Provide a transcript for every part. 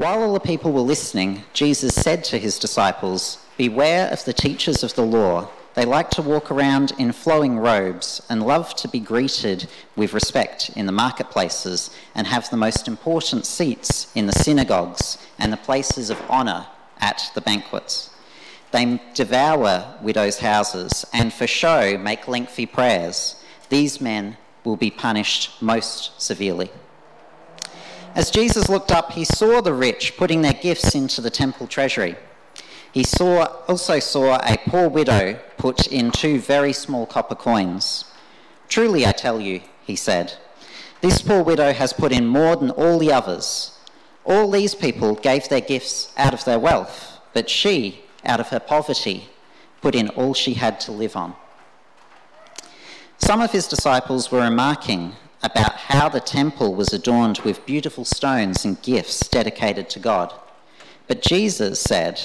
While all the people were listening, Jesus said to his disciples, Beware of the teachers of the law. They like to walk around in flowing robes and love to be greeted with respect in the marketplaces and have the most important seats in the synagogues and the places of honour at the banquets. They devour widows' houses and for show make lengthy prayers. These men will be punished most severely. As Jesus looked up, he saw the rich putting their gifts into the temple treasury. He saw, also saw a poor widow put in two very small copper coins. Truly, I tell you, he said, this poor widow has put in more than all the others. All these people gave their gifts out of their wealth, but she, out of her poverty, put in all she had to live on. Some of his disciples were remarking about how the temple was adorned with beautiful stones and gifts dedicated to God. But Jesus said,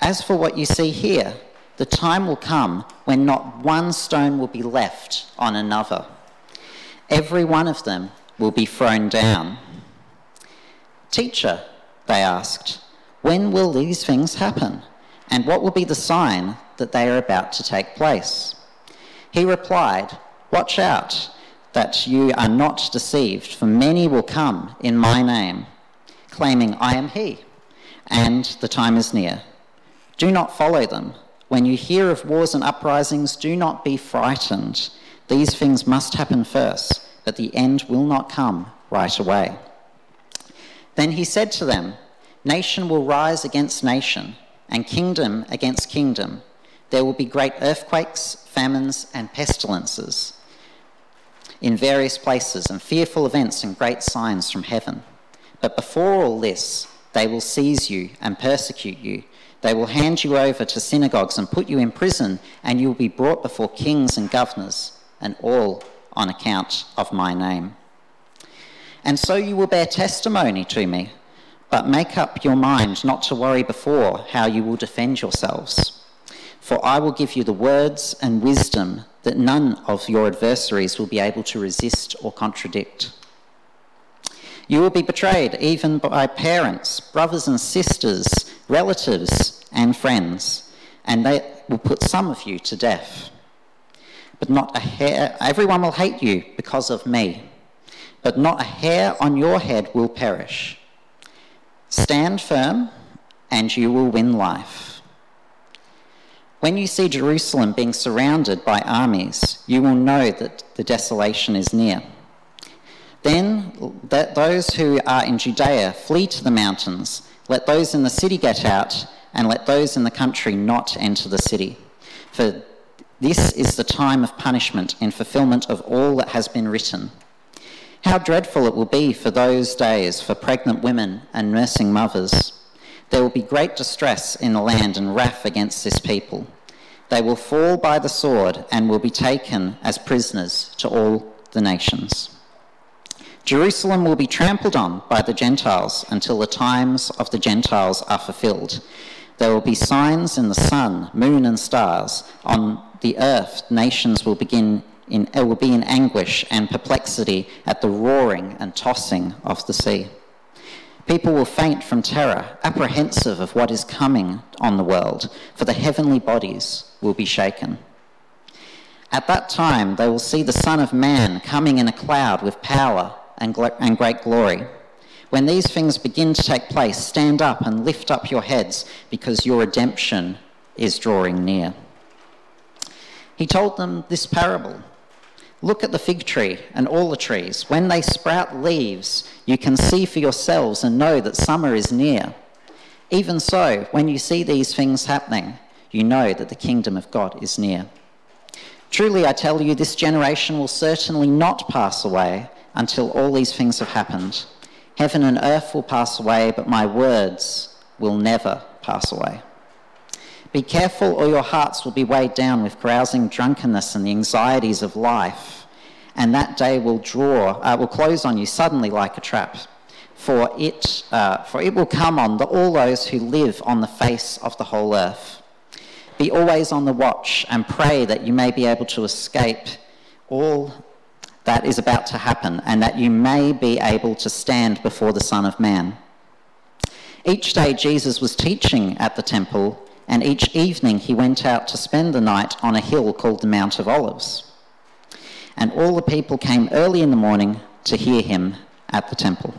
As for what you see here, the time will come when not one stone will be left on another. Every one of them will be thrown down. Teacher, they asked, when will these things happen? And what will be the sign that they are about to take place? He replied, Watch out that you are not deceived, for many will come in my name, claiming, I am he, and the time is near. Do not follow them. When you hear of wars and uprisings, do not be frightened. These things must happen first, but the end will not come right away. Then he said to them, Nation will rise against nation, and kingdom against kingdom. There will be great earthquakes, famines, and pestilences in various places, and fearful events and great signs from heaven. But before all this, they will seize you and persecute you. They will hand you over to synagogues and put you in prison, and you will be brought before kings and governors, and all on account of my name. And so you will bear testimony to me, but make up your mind not to worry before how you will defend yourselves. For I will give you the words and wisdom that none of your adversaries will be able to resist or contradict. You will be betrayed even by parents, brothers and sisters, relatives, and friends, and they will put some of you to death. But not a hair, everyone will hate you because of me, but not a hair on your head will perish. Stand firm, and you will win life. When you see Jerusalem being surrounded by armies, you will know that the desolation is near. Then let those who are in Judea flee to the mountains. Let those in the city get out, and let those in the country not enter the city. For this is the time of punishment in fulfillment of all that has been written. How dreadful it will be for those days for pregnant women and nursing mothers. There will be great distress in the land and wrath against this people. They will fall by the sword and will be taken as prisoners to all the nations. Jerusalem will be trampled on by the Gentiles until the times of the Gentiles are fulfilled. There will be signs in the sun, moon, and stars. On the earth, nations will begin in, will be in anguish and perplexity at the roaring and tossing of the sea. People will faint from terror, apprehensive of what is coming on the world, for the heavenly bodies will be shaken. At that time, they will see the Son of Man coming in a cloud with power and, gl- and great glory. When these things begin to take place, stand up and lift up your heads, because your redemption is drawing near. He told them this parable Look at the fig tree and all the trees. When they sprout leaves, you can see for yourselves and know that summer is near. Even so, when you see these things happening, you know that the kingdom of God is near. Truly, I tell you, this generation will certainly not pass away until all these things have happened. Heaven and earth will pass away, but my words will never pass away. Be careful, or your hearts will be weighed down with carousing, drunkenness, and the anxieties of life. And that day will draw, uh, will close on you suddenly like a trap. For it, uh, for it will come on the, all those who live on the face of the whole earth. Be always on the watch and pray that you may be able to escape all that is about to happen and that you may be able to stand before the Son of Man. Each day Jesus was teaching at the temple, and each evening he went out to spend the night on a hill called the Mount of Olives. And all the people came early in the morning to hear him at the temple.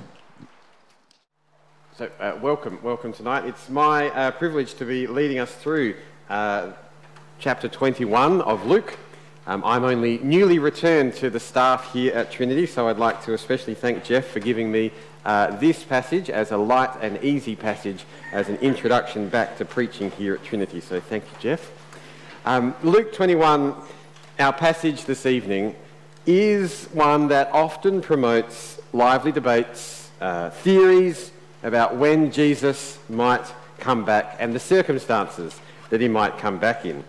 So, uh, welcome, welcome tonight. It's my uh, privilege to be leading us through uh, chapter 21 of Luke. Um, I'm only newly returned to the staff here at Trinity, so I'd like to especially thank Jeff for giving me uh, this passage as a light and easy passage as an introduction back to preaching here at Trinity. So thank you, Jeff. Um, Luke 21, our passage this evening, is one that often promotes lively debates, uh, theories about when Jesus might come back and the circumstances that he might come back in.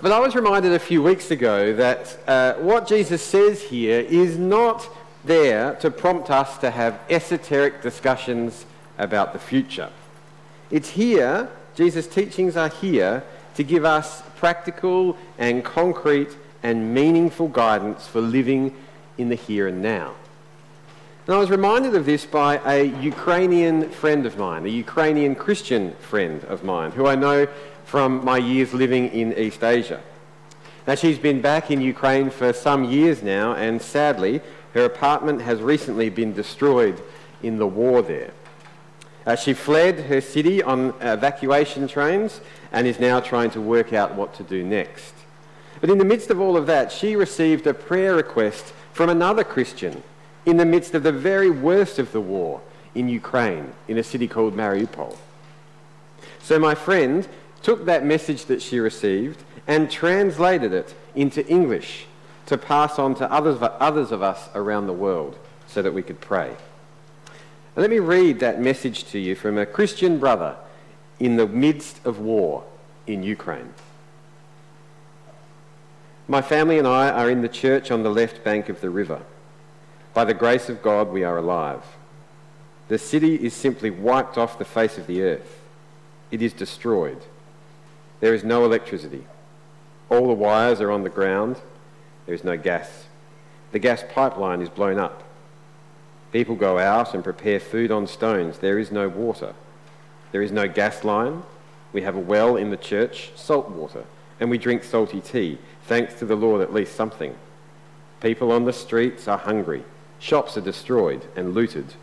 But I was reminded a few weeks ago that uh, what Jesus says here is not there to prompt us to have esoteric discussions about the future. It's here, Jesus' teachings are here to give us practical and concrete and meaningful guidance for living in the here and now. And I was reminded of this by a Ukrainian friend of mine, a Ukrainian Christian friend of mine, who I know from my years living in East Asia. Now, she's been back in Ukraine for some years now, and sadly, her apartment has recently been destroyed in the war there. Uh, she fled her city on evacuation trains and is now trying to work out what to do next. But in the midst of all of that, she received a prayer request from another Christian in the midst of the very worst of the war in Ukraine, in a city called Mariupol. So my friend took that message that she received and translated it into English to pass on to others, others of us around the world so that we could pray. Let me read that message to you from a Christian brother in the midst of war in Ukraine. My family and I are in the church on the left bank of the river. By the grace of God, we are alive. The city is simply wiped off the face of the earth. It is destroyed. There is no electricity. All the wires are on the ground there is no gas. The gas pipeline is blown up. People go out and prepare food on stones. There is no water. There is no gas line. We have a well in the church, salt water, and we drink salty tea. Thanks to the Lord, at least something. People on the streets are hungry. Shops are destroyed and looted.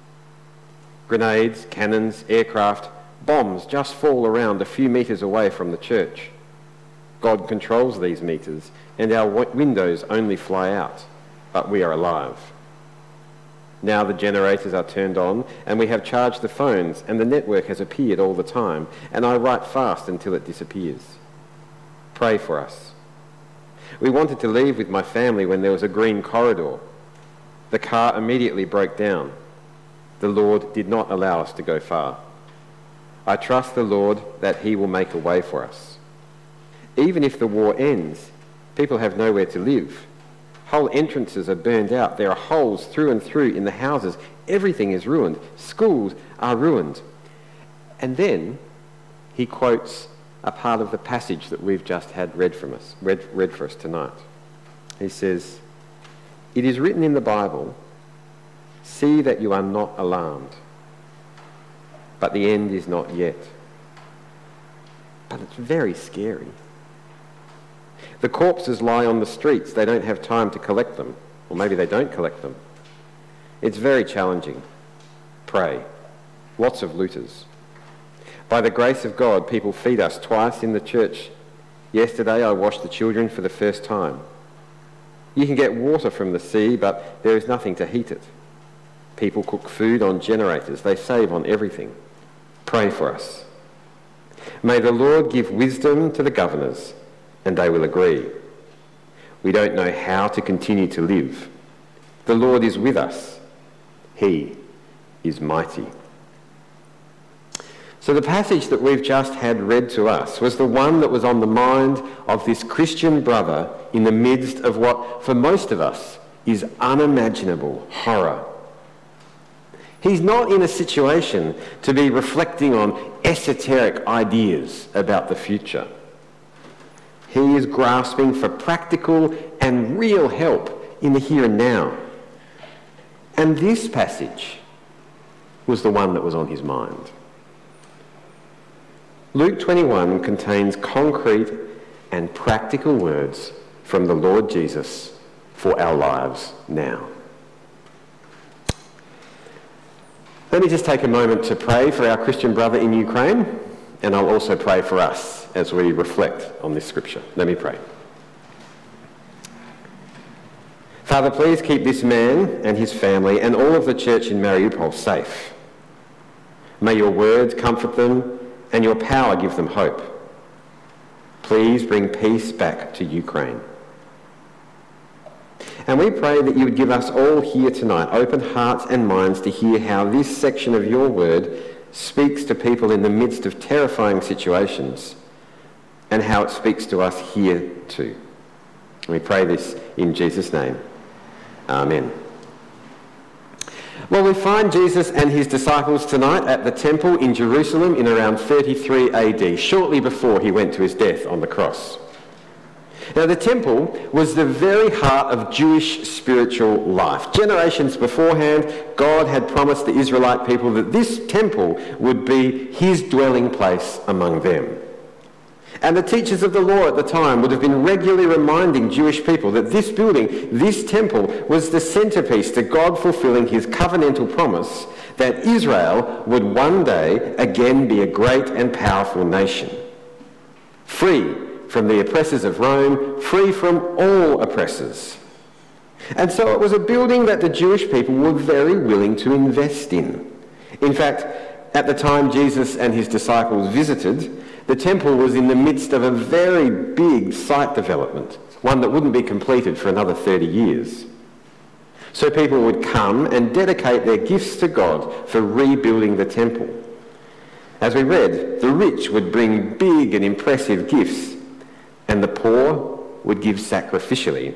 Grenades, cannons, aircraft, bombs just fall around a few metres away from the church. God controls these meters, and our windows only fly out, but we are alive. Now the generators are turned on, and we have charged the phones, and the network has appeared all the time, and I write fast until it disappears. Pray for us. We wanted to leave with my family when there was a green corridor. The car immediately broke down. The Lord did not allow us to go far. I trust the Lord that he will make a way for us. Even if the war ends, people have nowhere to live. Whole entrances are burned out. There are holes through and through in the houses. Everything is ruined. Schools are ruined. And then he quotes a part of the passage that we've just had read from us, read, read for us tonight. He says, It is written in the Bible, see that you are not alarmed. But the end is not yet. But it's very scary. The corpses lie on the streets. They don't have time to collect them. Or maybe they don't collect them. It's very challenging. Pray. Lots of looters. By the grace of God, people feed us twice in the church. Yesterday, I washed the children for the first time. You can get water from the sea, but there is nothing to heat it. People cook food on generators. They save on everything. Pray for us. May the Lord give wisdom to the governors and they will agree. We don't know how to continue to live. The Lord is with us. He is mighty. So the passage that we've just had read to us was the one that was on the mind of this Christian brother in the midst of what, for most of us, is unimaginable horror. He's not in a situation to be reflecting on esoteric ideas about the future. He is grasping for practical and real help in the here and now. And this passage was the one that was on his mind. Luke 21 contains concrete and practical words from the Lord Jesus for our lives now. Let me just take a moment to pray for our Christian brother in Ukraine, and I'll also pray for us as we reflect on this scripture. Let me pray. Father, please keep this man and his family and all of the church in Mariupol safe. May your words comfort them and your power give them hope. Please bring peace back to Ukraine. And we pray that you would give us all here tonight open hearts and minds to hear how this section of your word speaks to people in the midst of terrifying situations and how it speaks to us here too. We pray this in Jesus' name. Amen. Well, we find Jesus and his disciples tonight at the temple in Jerusalem in around 33 AD, shortly before he went to his death on the cross. Now, the temple was the very heart of Jewish spiritual life. Generations beforehand, God had promised the Israelite people that this temple would be his dwelling place among them. And the teachers of the law at the time would have been regularly reminding Jewish people that this building, this temple, was the centerpiece to God fulfilling his covenantal promise that Israel would one day again be a great and powerful nation. Free from the oppressors of Rome, free from all oppressors. And so it was a building that the Jewish people were very willing to invest in. In fact, at the time Jesus and his disciples visited, the temple was in the midst of a very big site development, one that wouldn't be completed for another 30 years. So people would come and dedicate their gifts to God for rebuilding the temple. As we read, the rich would bring big and impressive gifts, and the poor would give sacrificially.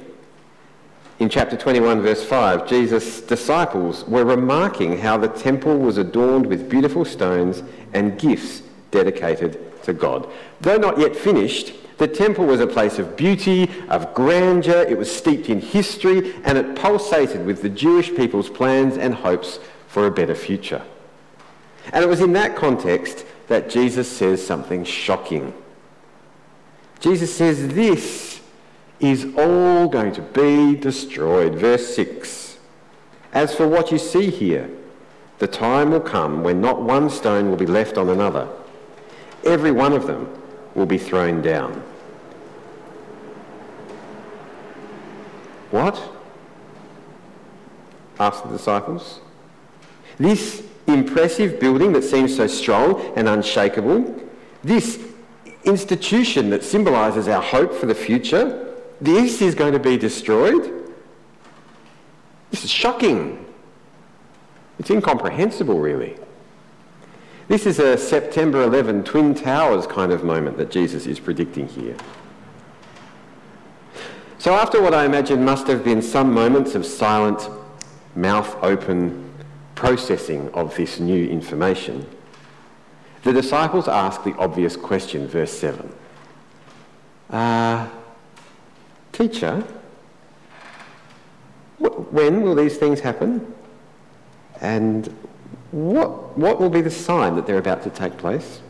In chapter 21, verse 5, Jesus' disciples were remarking how the temple was adorned with beautiful stones and gifts dedicated to God. Though not yet finished, the temple was a place of beauty, of grandeur, it was steeped in history, and it pulsated with the Jewish people's plans and hopes for a better future. And it was in that context that Jesus says something shocking. Jesus says, This is all going to be destroyed. Verse 6. As for what you see here, the time will come when not one stone will be left on another every one of them will be thrown down. What? asked the disciples. This impressive building that seems so strong and unshakable, this institution that symbolises our hope for the future, this is going to be destroyed? This is shocking. It's incomprehensible, really. This is a September 11 Twin Towers kind of moment that Jesus is predicting here. So after what I imagine must have been some moments of silent, mouth open processing of this new information, the disciples ask the obvious question, verse 7. Uh, teacher, when will these things happen? And what, what will be the sign that they're about to take place?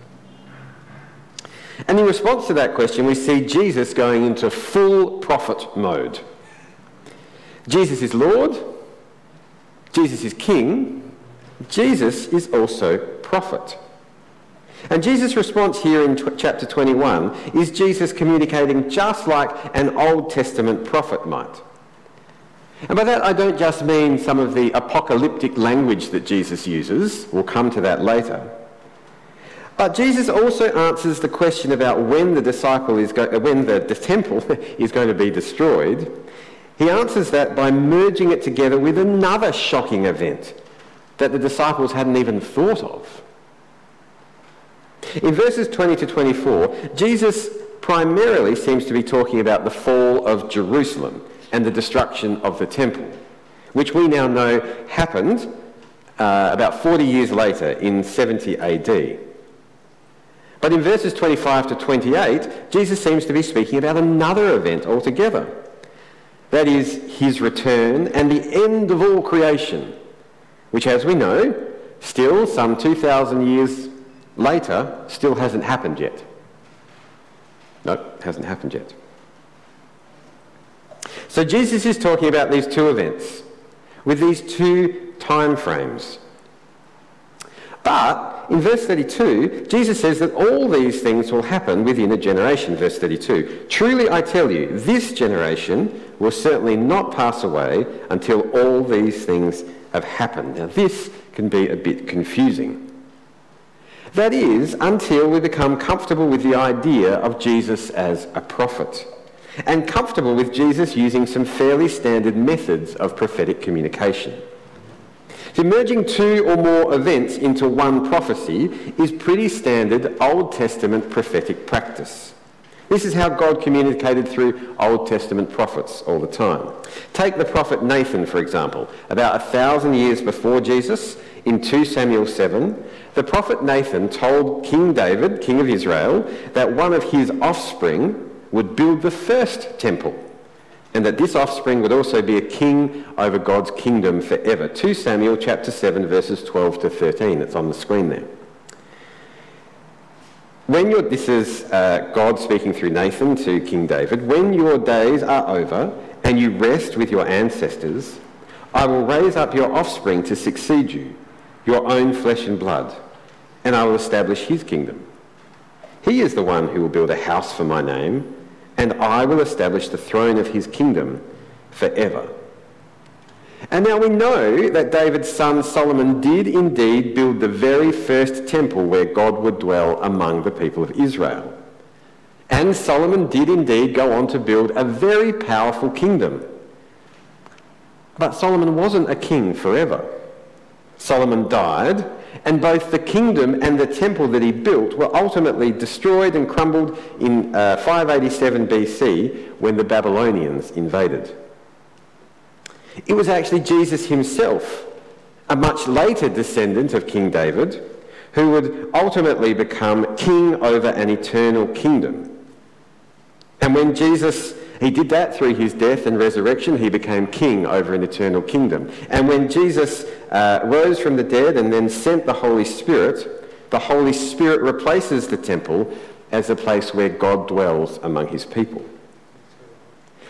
And in response to that question, we see Jesus going into full prophet mode. Jesus is Lord, Jesus is King, Jesus is also prophet. And Jesus' response here in t- chapter 21 is Jesus communicating just like an Old Testament prophet might. And by that I don't just mean some of the apocalyptic language that Jesus uses. We'll come to that later. But Jesus also answers the question about when the disciple is go- uh, when the, the temple is going to be destroyed. He answers that by merging it together with another shocking event that the disciples hadn't even thought of. In verses 20 to 24, Jesus primarily seems to be talking about the fall of Jerusalem and the destruction of the temple, which we now know happened uh, about 40 years later in 70 AD. But in verses 25 to 28, Jesus seems to be speaking about another event altogether. That is his return and the end of all creation, which, as we know, still, some 2,000 years later, still hasn't happened yet. Nope, hasn't happened yet. So Jesus is talking about these two events with these two time frames. But in verse 32, Jesus says that all these things will happen within a generation. Verse 32. Truly I tell you, this generation will certainly not pass away until all these things have happened. Now this can be a bit confusing. That is, until we become comfortable with the idea of Jesus as a prophet and comfortable with Jesus using some fairly standard methods of prophetic communication. So merging two or more events into one prophecy is pretty standard Old Testament prophetic practice. This is how God communicated through Old Testament prophets all the time. Take the prophet Nathan, for example. About a thousand years before Jesus, in 2 Samuel 7, the prophet Nathan told King David, king of Israel, that one of his offspring would build the first temple and that this offspring would also be a king over God's kingdom forever. 2 Samuel chapter 7 verses 12 to 13. It's on the screen there. When your, this is uh, God speaking through Nathan to King David. When your days are over and you rest with your ancestors, I will raise up your offspring to succeed you, your own flesh and blood, and I will establish his kingdom. He is the one who will build a house for my name and I will establish the throne of his kingdom forever. And now we know that David's son Solomon did indeed build the very first temple where God would dwell among the people of Israel. And Solomon did indeed go on to build a very powerful kingdom. But Solomon wasn't a king forever. Solomon died and both the kingdom and the temple that he built were ultimately destroyed and crumbled in uh, 587 BC when the Babylonians invaded. It was actually Jesus himself, a much later descendant of King David, who would ultimately become king over an eternal kingdom. And when Jesus he did that through his death and resurrection. He became king over an eternal kingdom. And when Jesus uh, rose from the dead and then sent the Holy Spirit, the Holy Spirit replaces the temple as a place where God dwells among his people.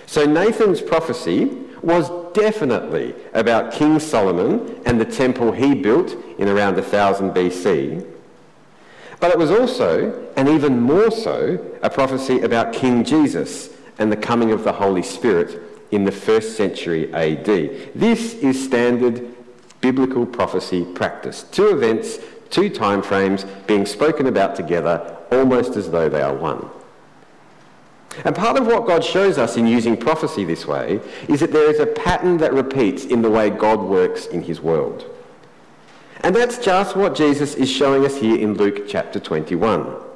So Nathan's prophecy was definitely about King Solomon and the temple he built in around 1000 BC. But it was also, and even more so, a prophecy about King Jesus and the coming of the Holy Spirit in the first century AD. This is standard biblical prophecy practice. Two events, two time frames being spoken about together almost as though they are one. And part of what God shows us in using prophecy this way is that there is a pattern that repeats in the way God works in his world. And that's just what Jesus is showing us here in Luke chapter 21.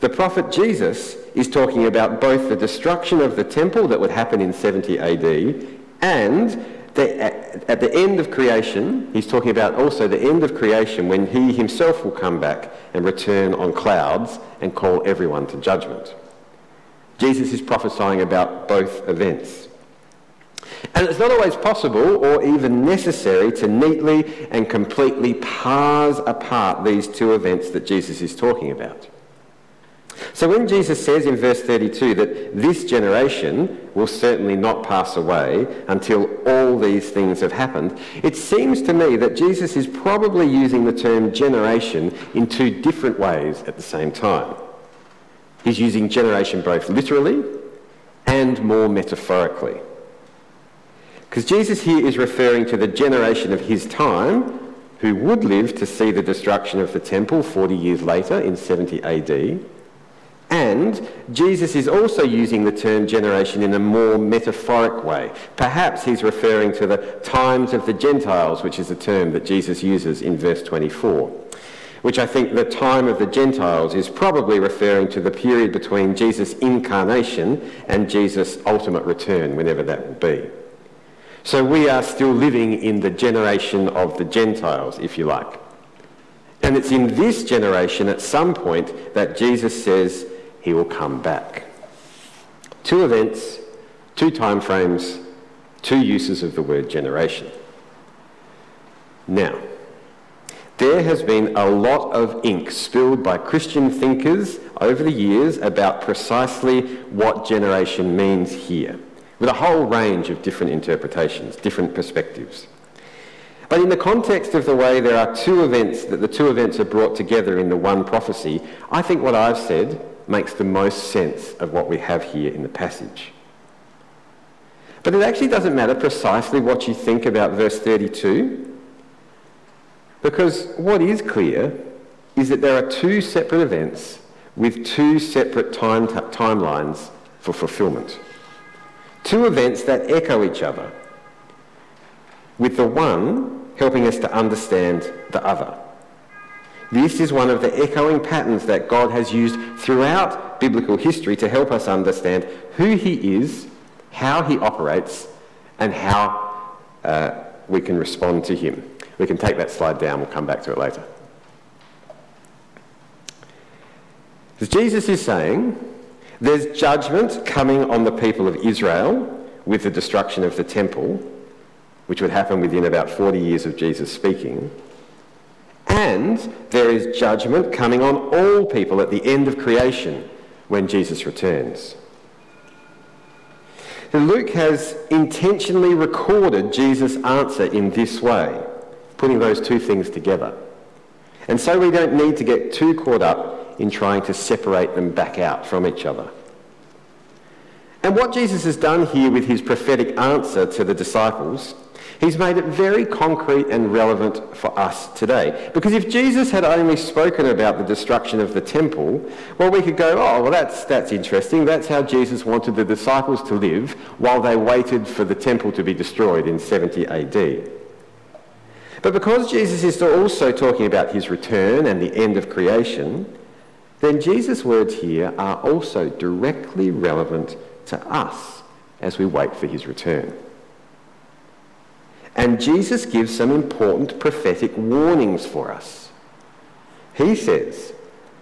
The prophet Jesus is talking about both the destruction of the temple that would happen in 70 AD and the, at, at the end of creation, he's talking about also the end of creation when he himself will come back and return on clouds and call everyone to judgment. Jesus is prophesying about both events. And it's not always possible or even necessary to neatly and completely parse apart these two events that Jesus is talking about. So when Jesus says in verse 32 that this generation will certainly not pass away until all these things have happened, it seems to me that Jesus is probably using the term generation in two different ways at the same time. He's using generation both literally and more metaphorically. Because Jesus here is referring to the generation of his time who would live to see the destruction of the temple 40 years later in 70 AD and Jesus is also using the term generation in a more metaphoric way. Perhaps he's referring to the times of the Gentiles, which is a term that Jesus uses in verse 24. Which I think the time of the Gentiles is probably referring to the period between Jesus' incarnation and Jesus' ultimate return, whenever that will be. So we are still living in the generation of the Gentiles, if you like. And it's in this generation at some point that Jesus says, he will come back. Two events, two time frames, two uses of the word generation. Now, There has been a lot of ink spilled by Christian thinkers over the years about precisely what generation means here, with a whole range of different interpretations, different perspectives. But in the context of the way there are two events, that the two events are brought together in the one prophecy, I think what I've said makes the most sense of what we have here in the passage. But it actually doesn't matter precisely what you think about verse 32, because what is clear is that there are two separate events with two separate time t- timelines for fulfillment. Two events that echo each other, with the one helping us to understand the other. This is one of the echoing patterns that God has used throughout biblical history to help us understand who he is, how he operates, and how uh, we can respond to him. We can take that slide down, we'll come back to it later. As Jesus is saying, there's judgment coming on the people of Israel with the destruction of the temple, which would happen within about 40 years of Jesus speaking. And there is judgment coming on all people at the end of creation when Jesus returns. Luke has intentionally recorded Jesus' answer in this way, putting those two things together. And so we don't need to get too caught up in trying to separate them back out from each other. And what Jesus has done here with his prophetic answer to the disciples, he's made it very concrete and relevant for us today. Because if Jesus had only spoken about the destruction of the temple, well, we could go, oh, well, that's, that's interesting. That's how Jesus wanted the disciples to live while they waited for the temple to be destroyed in 70 AD. But because Jesus is also talking about his return and the end of creation, then Jesus' words here are also directly relevant to us as we wait for his return. And Jesus gives some important prophetic warnings for us. He says,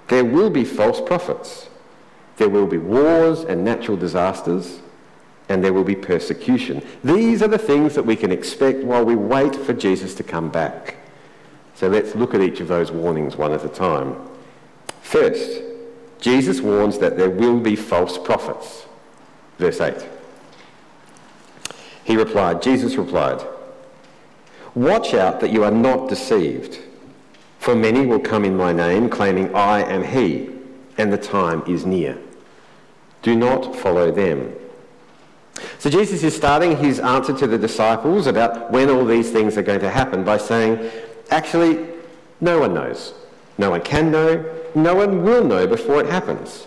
there will be false prophets. There will be wars and natural disasters, and there will be persecution. These are the things that we can expect while we wait for Jesus to come back. So let's look at each of those warnings one at a time. First, Jesus warns that there will be false prophets. Verse 8. He replied, Jesus replied, Watch out that you are not deceived, for many will come in my name, claiming I am he, and the time is near. Do not follow them. So Jesus is starting his answer to the disciples about when all these things are going to happen by saying, actually, no one knows. No one can know. No one will know before it happens.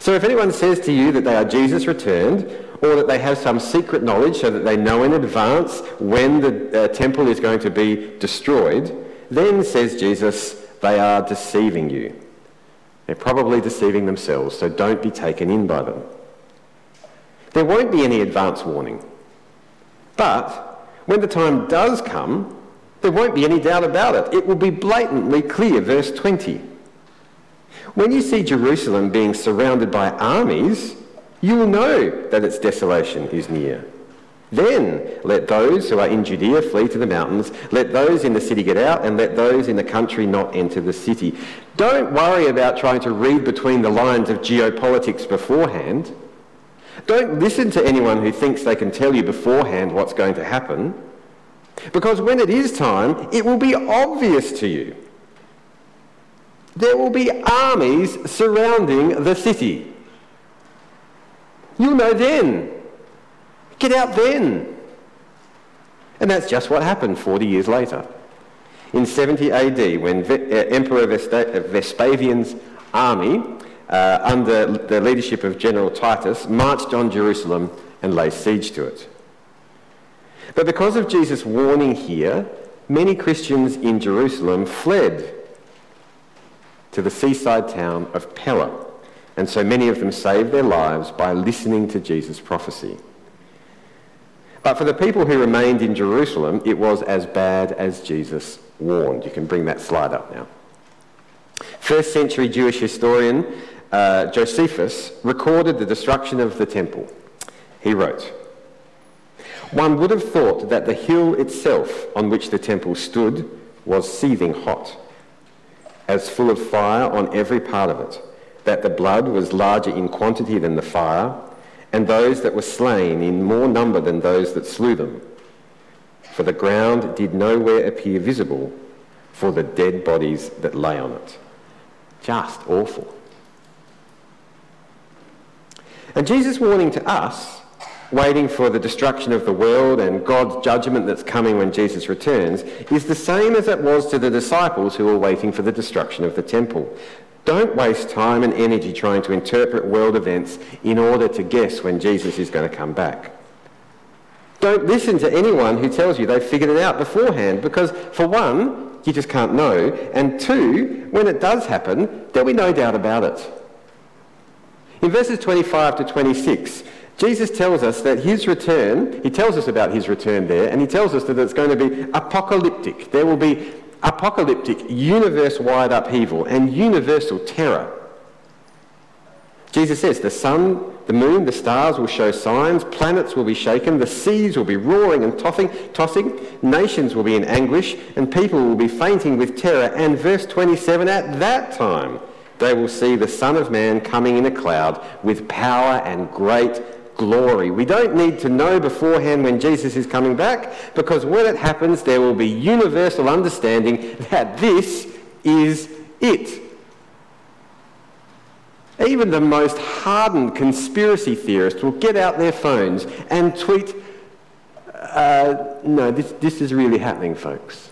So if anyone says to you that they are Jesus returned, or that they have some secret knowledge so that they know in advance when the uh, temple is going to be destroyed, then, says Jesus, they are deceiving you. They're probably deceiving themselves, so don't be taken in by them. There won't be any advance warning. But when the time does come, there won't be any doubt about it. It will be blatantly clear. Verse 20. When you see Jerusalem being surrounded by armies, you will know that its desolation is near. Then let those who are in Judea flee to the mountains, let those in the city get out, and let those in the country not enter the city. Don't worry about trying to read between the lines of geopolitics beforehand. Don't listen to anyone who thinks they can tell you beforehand what's going to happen. Because when it is time, it will be obvious to you. There will be armies surrounding the city. You'll know then. Get out then. And that's just what happened 40 years later. In 70 AD, when uh, Emperor uh, Vespasian's army, uh, under the leadership of General Titus, marched on Jerusalem and laid siege to it. But because of Jesus' warning here, many Christians in Jerusalem fled to the seaside town of Pella. And so many of them saved their lives by listening to Jesus' prophecy. But for the people who remained in Jerusalem, it was as bad as Jesus warned. You can bring that slide up now. First century Jewish historian uh, Josephus recorded the destruction of the temple. He wrote, One would have thought that the hill itself on which the temple stood was seething hot, as full of fire on every part of it, that the blood was larger in quantity than the fire, and those that were slain in more number than those that slew them. For the ground did nowhere appear visible for the dead bodies that lay on it. Just awful. And Jesus' warning to us waiting for the destruction of the world and God's judgment that's coming when Jesus returns, is the same as it was to the disciples who were waiting for the destruction of the temple. Don't waste time and energy trying to interpret world events in order to guess when Jesus is going to come back. Don't listen to anyone who tells you they've figured it out beforehand because, for one, you just can't know, and two, when it does happen, there'll be no doubt about it. In verses 25 to 26, Jesus tells us that his return, he tells us about his return there, and he tells us that it's going to be apocalyptic. There will be apocalyptic, universe-wide upheaval and universal terror. Jesus says the sun, the moon, the stars will show signs, planets will be shaken, the seas will be roaring and tossing, tossing, nations will be in anguish, and people will be fainting with terror. And verse 27, at that time they will see the Son of Man coming in a cloud with power and great glory. We don't need to know beforehand when Jesus is coming back because when it happens, there will be universal understanding that this is it. Even the most hardened conspiracy theorists will get out their phones and tweet, uh, no, this, this is really happening, folks.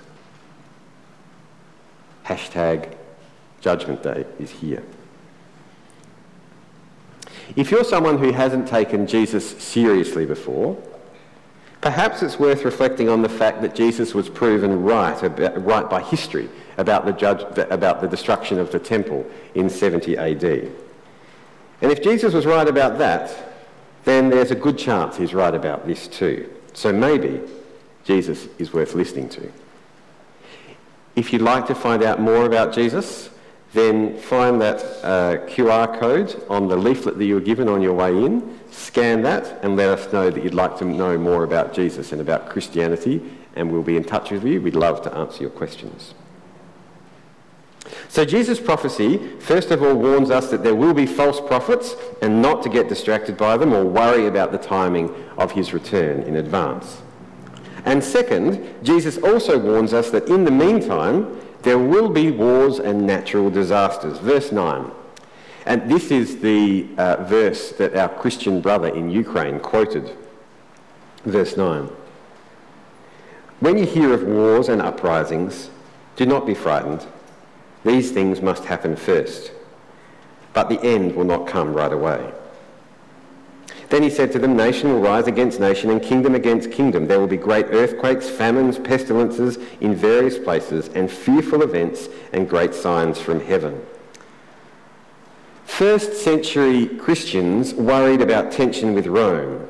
Hashtag Judgment Day is here. If you're someone who hasn't taken Jesus seriously before, perhaps it's worth reflecting on the fact that Jesus was proven right, about, right by history about the, judge, about the destruction of the temple in 70 AD. And if Jesus was right about that, then there's a good chance he's right about this too. So maybe Jesus is worth listening to. If you'd like to find out more about Jesus, then find that uh, QR code on the leaflet that you were given on your way in, scan that and let us know that you'd like to know more about Jesus and about Christianity and we'll be in touch with you. We'd love to answer your questions. So Jesus' prophecy, first of all, warns us that there will be false prophets and not to get distracted by them or worry about the timing of his return in advance. And second, Jesus also warns us that in the meantime, there will be wars and natural disasters. Verse 9. And this is the uh, verse that our Christian brother in Ukraine quoted. Verse 9. When you hear of wars and uprisings, do not be frightened. These things must happen first, but the end will not come right away. Then he said to them, Nation will rise against nation and kingdom against kingdom. There will be great earthquakes, famines, pestilences in various places, and fearful events and great signs from heaven. First century Christians worried about tension with Rome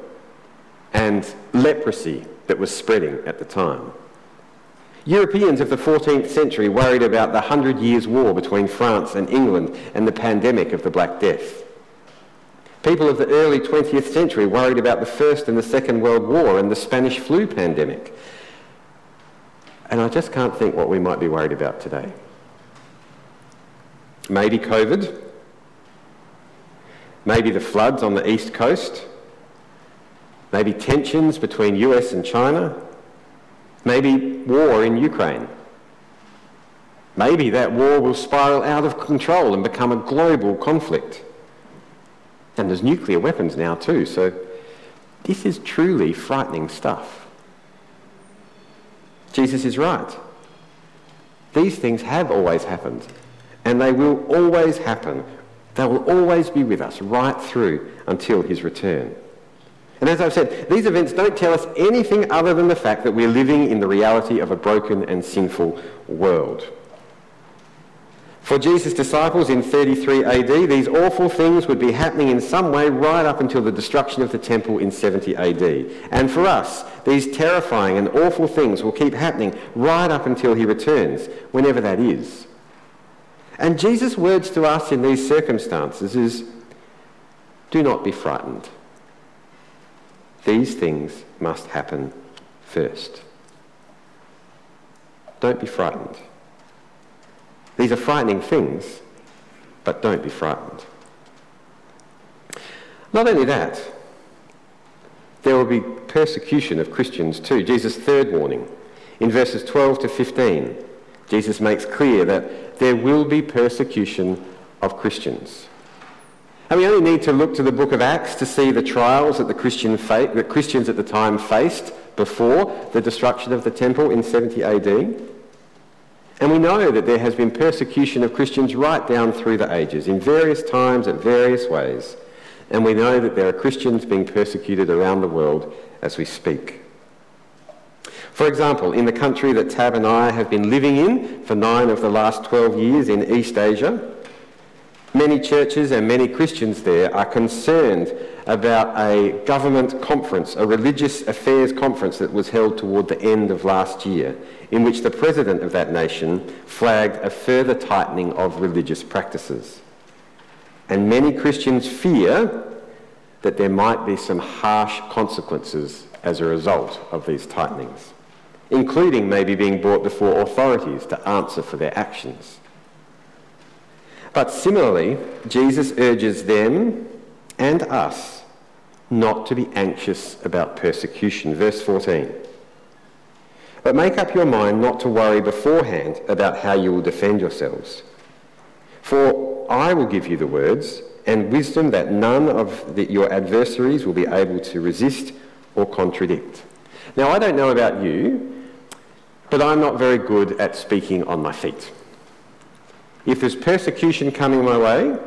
and leprosy that was spreading at the time. Europeans of the 14th century worried about the Hundred Years' War between France and England and the pandemic of the Black Death. People of the early 20th century worried about the First and the Second World War and the Spanish flu pandemic. And I just can't think what we might be worried about today. Maybe COVID. Maybe the floods on the east coast. Maybe tensions between US and China. Maybe war in Ukraine. Maybe that war will spiral out of control and become a global conflict. And there's nuclear weapons now too, so this is truly frightening stuff. Jesus is right. These things have always happened, and they will always happen. They will always be with us right through until his return. And as I've said, these events don't tell us anything other than the fact that we're living in the reality of a broken and sinful world. For Jesus' disciples in 33 AD, these awful things would be happening in some way right up until the destruction of the temple in 70 AD. And for us, these terrifying and awful things will keep happening right up until he returns, whenever that is. And Jesus' words to us in these circumstances is, do not be frightened. These things must happen first. Don't be frightened. These are frightening things, but don't be frightened. Not only that, there will be persecution of Christians too. Jesus' third warning in verses 12 to 15, Jesus makes clear that there will be persecution of Christians. And we only need to look to the book of Acts to see the trials that the Christian fa- that Christians at the time faced before the destruction of the temple in 70 AD. And we know that there has been persecution of Christians right down through the ages, in various times, at various ways. And we know that there are Christians being persecuted around the world as we speak. For example, in the country that Tab and I have been living in for nine of the last 12 years in East Asia, Many churches and many Christians there are concerned about a government conference, a religious affairs conference that was held toward the end of last year, in which the president of that nation flagged a further tightening of religious practices. And many Christians fear that there might be some harsh consequences as a result of these tightenings, including maybe being brought before authorities to answer for their actions. But similarly, Jesus urges them and us not to be anxious about persecution. Verse 14. But make up your mind not to worry beforehand about how you will defend yourselves. For I will give you the words and wisdom that none of the, your adversaries will be able to resist or contradict. Now, I don't know about you, but I'm not very good at speaking on my feet. If there's persecution coming my way,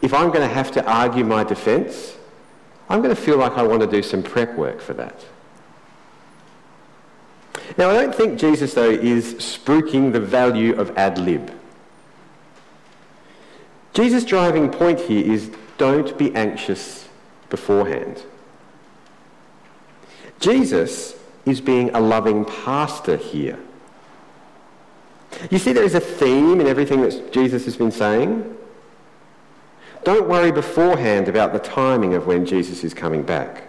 if I'm going to have to argue my defence, I'm going to feel like I want to do some prep work for that. Now, I don't think Jesus, though, is spruiking the value of ad lib. Jesus' driving point here is don't be anxious beforehand. Jesus is being a loving pastor here. You see, there is a theme in everything that Jesus has been saying. Don't worry beforehand about the timing of when Jesus is coming back.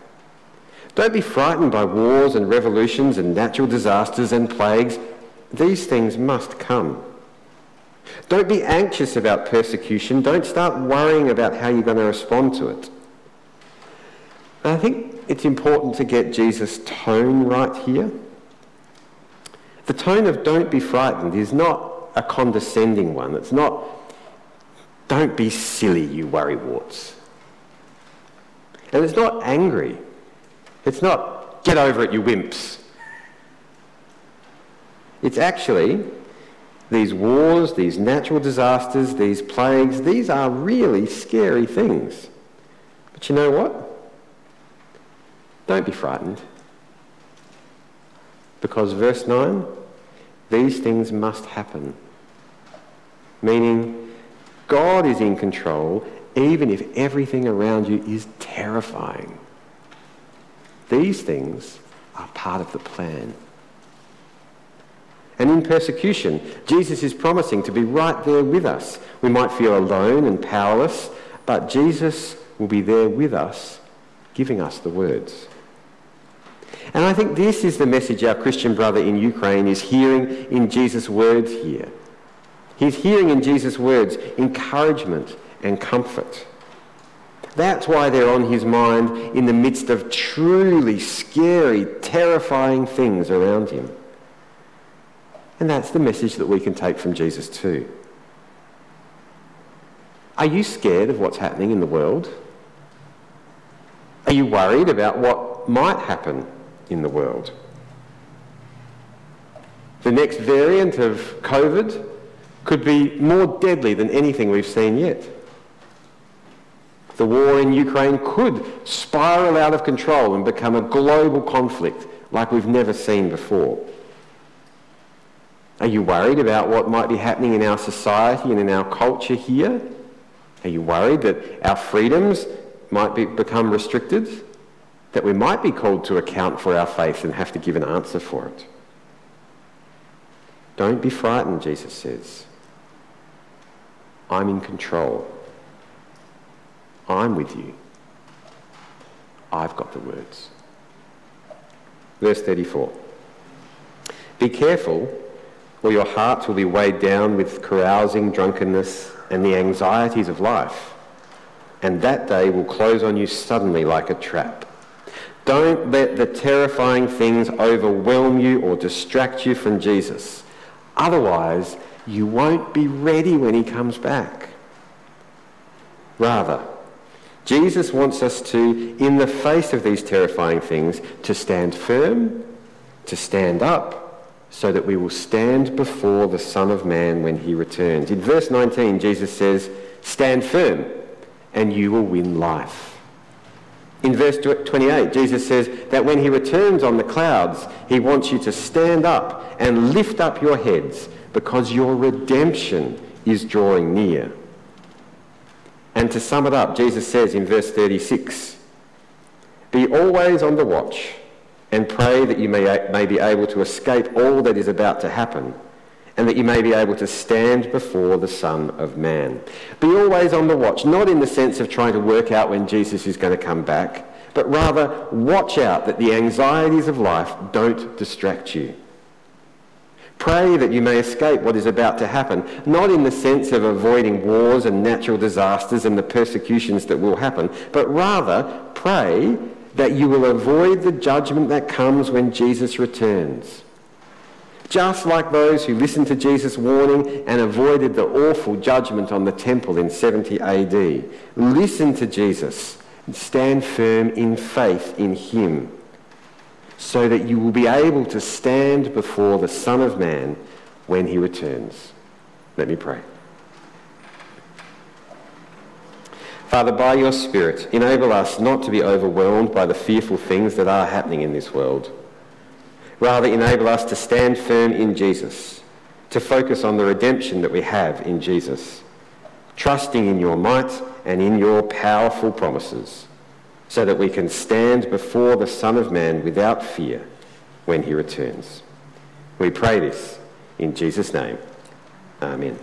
Don't be frightened by wars and revolutions and natural disasters and plagues. These things must come. Don't be anxious about persecution. Don't start worrying about how you're going to respond to it. I think it's important to get Jesus' tone right here. The tone of don't be frightened is not a condescending one. It's not don't be silly, you worrywarts. And it's not angry. It's not get over it, you wimps. It's actually these wars, these natural disasters, these plagues, these are really scary things. But you know what? Don't be frightened. Because verse 9 these things must happen. Meaning, God is in control even if everything around you is terrifying. These things are part of the plan. And in persecution, Jesus is promising to be right there with us. We might feel alone and powerless, but Jesus will be there with us, giving us the words. And I think this is the message our Christian brother in Ukraine is hearing in Jesus' words here. He's hearing in Jesus' words encouragement and comfort. That's why they're on his mind in the midst of truly scary, terrifying things around him. And that's the message that we can take from Jesus too. Are you scared of what's happening in the world? Are you worried about what might happen in the world. The next variant of COVID could be more deadly than anything we've seen yet. The war in Ukraine could spiral out of control and become a global conflict like we've never seen before. Are you worried about what might be happening in our society and in our culture here? Are you worried that our freedoms might be, become restricted? That we might be called to account for our faith and have to give an answer for it. Don't be frightened, Jesus says. I'm in control. I'm with you. I've got the words. Verse 34. Be careful, or your hearts will be weighed down with carousing, drunkenness, and the anxieties of life. And that day will close on you suddenly like a trap. Don't let the terrifying things overwhelm you or distract you from Jesus. Otherwise, you won't be ready when he comes back. Rather, Jesus wants us to, in the face of these terrifying things, to stand firm, to stand up, so that we will stand before the Son of Man when he returns. In verse 19, Jesus says, Stand firm, and you will win life. In verse 28, Jesus says that when he returns on the clouds, he wants you to stand up and lift up your heads because your redemption is drawing near. And to sum it up, Jesus says in verse 36, Be always on the watch and pray that you may, may be able to escape all that is about to happen and that you may be able to stand before the Son of Man. Be always on the watch, not in the sense of trying to work out when Jesus is going to come back, but rather watch out that the anxieties of life don't distract you. Pray that you may escape what is about to happen, not in the sense of avoiding wars and natural disasters and the persecutions that will happen, but rather pray that you will avoid the judgment that comes when Jesus returns. Just like those who listened to Jesus' warning and avoided the awful judgment on the temple in 70 AD. Listen to Jesus and stand firm in faith in him so that you will be able to stand before the Son of Man when he returns. Let me pray. Father, by your Spirit, enable us not to be overwhelmed by the fearful things that are happening in this world. Rather, enable us to stand firm in Jesus, to focus on the redemption that we have in Jesus, trusting in your might and in your powerful promises so that we can stand before the Son of Man without fear when he returns. We pray this in Jesus' name. Amen.